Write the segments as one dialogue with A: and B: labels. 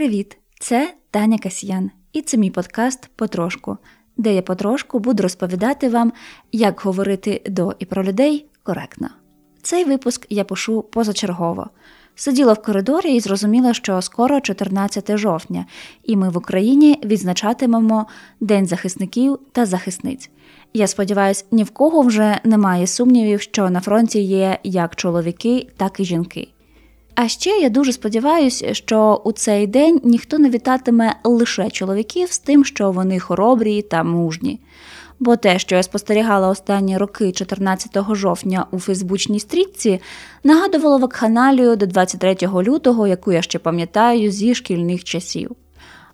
A: Привіт! Це Таня Касьян, і це мій подкаст Потрошку, де я потрошку буду розповідати вам, як говорити до і про людей коректно. Цей випуск я пишу позачергово. Сиділа в коридорі і зрозуміла, що скоро 14 жовтня, і ми в Україні відзначатимемо День захисників та захисниць. Я сподіваюся, ні в кого вже немає сумнівів, що на фронті є як чоловіки, так і жінки. А ще я дуже сподіваюся, що у цей день ніхто не вітатиме лише чоловіків з тим, що вони хоробрі та мужні. Бо те, що я спостерігала останні роки 14 жовтня у Фейсбучній стрітці, нагадувало вакханалію до 23 лютого, яку я ще пам'ятаю зі шкільних часів.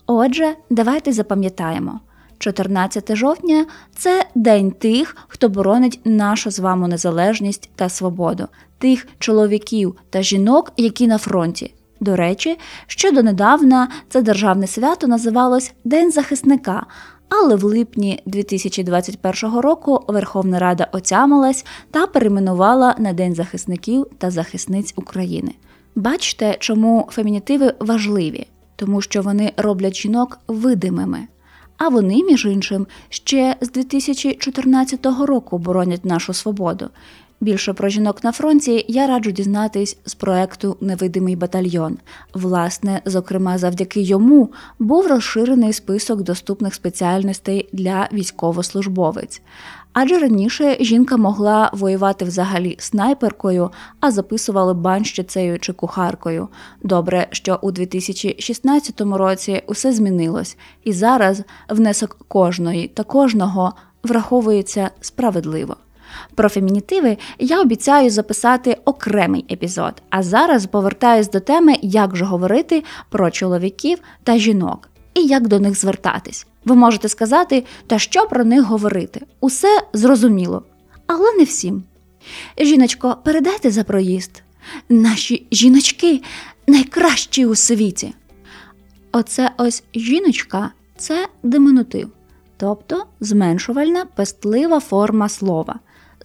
A: Отже, давайте запам'ятаємо. 14 жовтня це день тих, хто боронить нашу з вами незалежність та свободу, тих чоловіків та жінок, які на фронті. До речі, що донедавна це державне свято називалось День захисника. Але в липні 2021 року Верховна Рада отямилась та перейменувала на День захисників та захисниць України. Бачите, чому фемінітиви важливі, тому що вони роблять жінок видимими. А вони, між іншим, ще з 2014 року боронять нашу свободу. Більше про жінок на фронті я раджу дізнатись з проекту Невидимий батальйон. Власне, зокрема, завдяки йому був розширений список доступних спеціальностей для військовослужбовець. Адже раніше жінка могла воювати взагалі снайперкою, а записували банщицею чи кухаркою. Добре, що у 2016 році усе змінилось, і зараз внесок кожної та кожного враховується справедливо. Про фемінітиви я обіцяю записати окремий епізод, а зараз повертаюсь до теми, як же говорити про чоловіків та жінок і як до них звертатись. Ви можете сказати, та що про них говорити? Усе зрозуміло, але не всім. Жіночко, передайте за проїзд. Наші жіночки найкращі у світі. Оце ось жіночка це диминутив, тобто зменшувальна пестлива форма слова.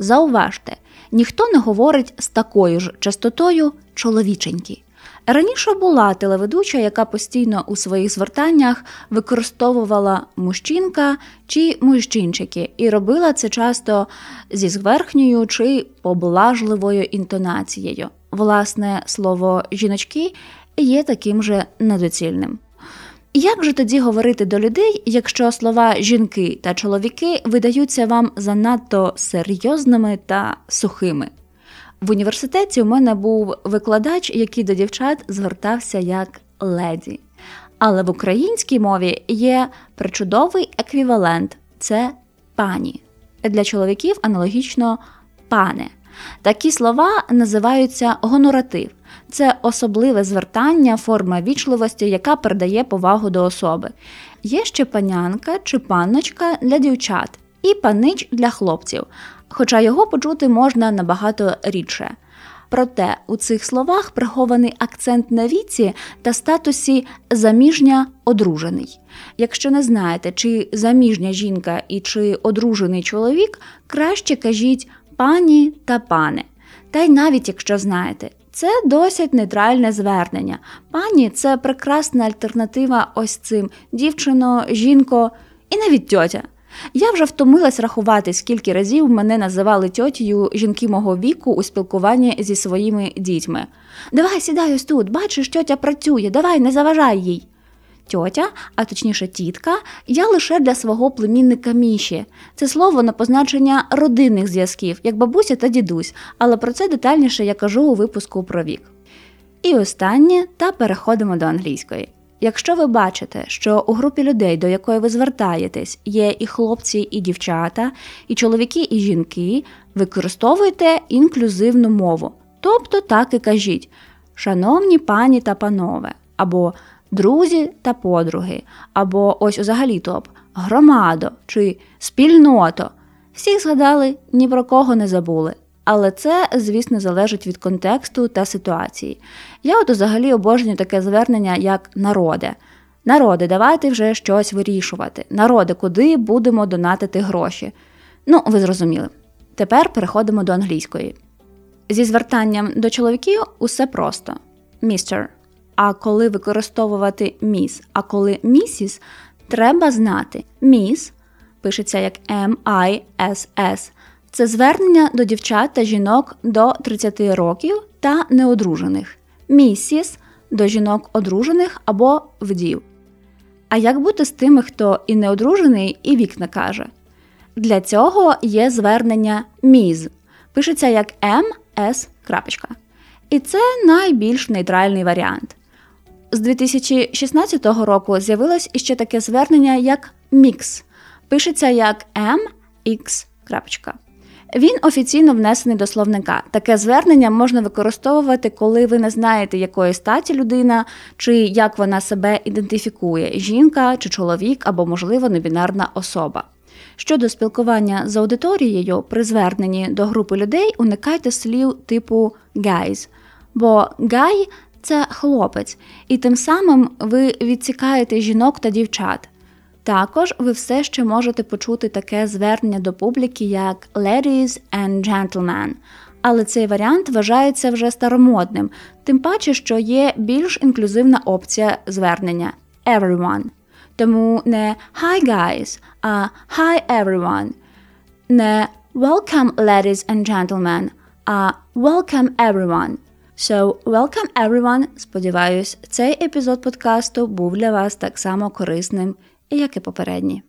A: Зауважте, ніхто не говорить з такою ж частотою чоловіченькі. Раніше була телеведуча, яка постійно у своїх звертаннях використовувала мужчинка чи мужчинчики, і робила це часто зі зверхньою чи поблажливою інтонацією. Власне, слово жіночки є таким же недоцільним. Як же тоді говорити до людей, якщо слова жінки та чоловіки видаються вам занадто серйозними та сухими? В університеті у мене був викладач, який до дівчат звертався як леді. Але в українській мові є причудовий еквівалент це пані. Для чоловіків аналогічно пане. Такі слова називаються гоноратив. Це особливе звертання, форма вічливості, яка передає повагу до особи. Є ще панянка чи панночка для дівчат, і панич для хлопців, хоча його почути можна набагато рідше. Проте у цих словах прихований акцент на віці та статусі заміжня одружений. Якщо не знаєте, чи заміжня жінка і чи одружений чоловік, краще кажіть пані та пане. Та й навіть якщо знаєте, це досить нейтральне звернення. Пані це прекрасна альтернатива ось цим дівчино, жінко і навіть тьотя. Я вже втомилась рахувати, скільки разів мене називали тьотію жінки мого віку у спілкуванні зі своїми дітьми. Давай сідай ось тут, бачиш, тьотя працює, давай не заважай їй. Тьотя, а точніше тітка, я лише для свого племінника Міші. Це слово на позначення родинних зв'язків, як бабуся та дідусь, але про це детальніше я кажу у випуску про вік. І останнє, та переходимо до англійської. Якщо ви бачите, що у групі людей, до якої ви звертаєтесь, є і хлопці, і дівчата, і чоловіки, і жінки, використовуйте інклюзивну мову. Тобто так і кажіть, шановні пані та панове, або друзі та подруги, або ось взагалі топ громадо чи спільното. Всіх згадали, ні про кого не забули. Але це, звісно, залежить від контексту та ситуації. Я от взагалі обожнюю таке звернення, як народе. Народи, давайте вже щось вирішувати. Народи, куди будемо донатити гроші. Ну, ви зрозуміли. Тепер переходимо до англійської. Зі звертанням до чоловіків усе просто: Містер, а коли використовувати міс, а коли місіс, треба знати. Міс пишеться як M-I-S-S. Це звернення до дівчат та жінок до 30 років та неодружених. Місіс до жінок одружених або вдів. А як бути з тими, хто і не одружений, і вік не каже? Для цього є звернення міз. Пишеться як МС. крапочка. І це найбільш нейтральний варіант. З 2016 року з'явилось іще таке звернення як мікс. Пишеться як MX. Він офіційно внесений до словника. Таке звернення можна використовувати, коли ви не знаєте, якої статі людина, чи як вона себе ідентифікує жінка чи чоловік, або, можливо, небінарна особа. Щодо спілкування з аудиторією при зверненні до групи людей, уникайте слів типу guys, бо guy – це хлопець, і тим самим ви відсікаєте жінок та дівчат. Також ви все ще можете почути таке звернення до публіки як ladies and gentlemen, але цей варіант вважається вже старомодним, тим паче, що є більш інклюзивна опція звернення everyone. Тому не Hi guys, а Hi everyone. Не Welcome ladies and gentlemen, а Welcome everyone. So, welcome everyone. Сподіваюсь, цей епізод подкасту був для вас так само корисним, як і попередні.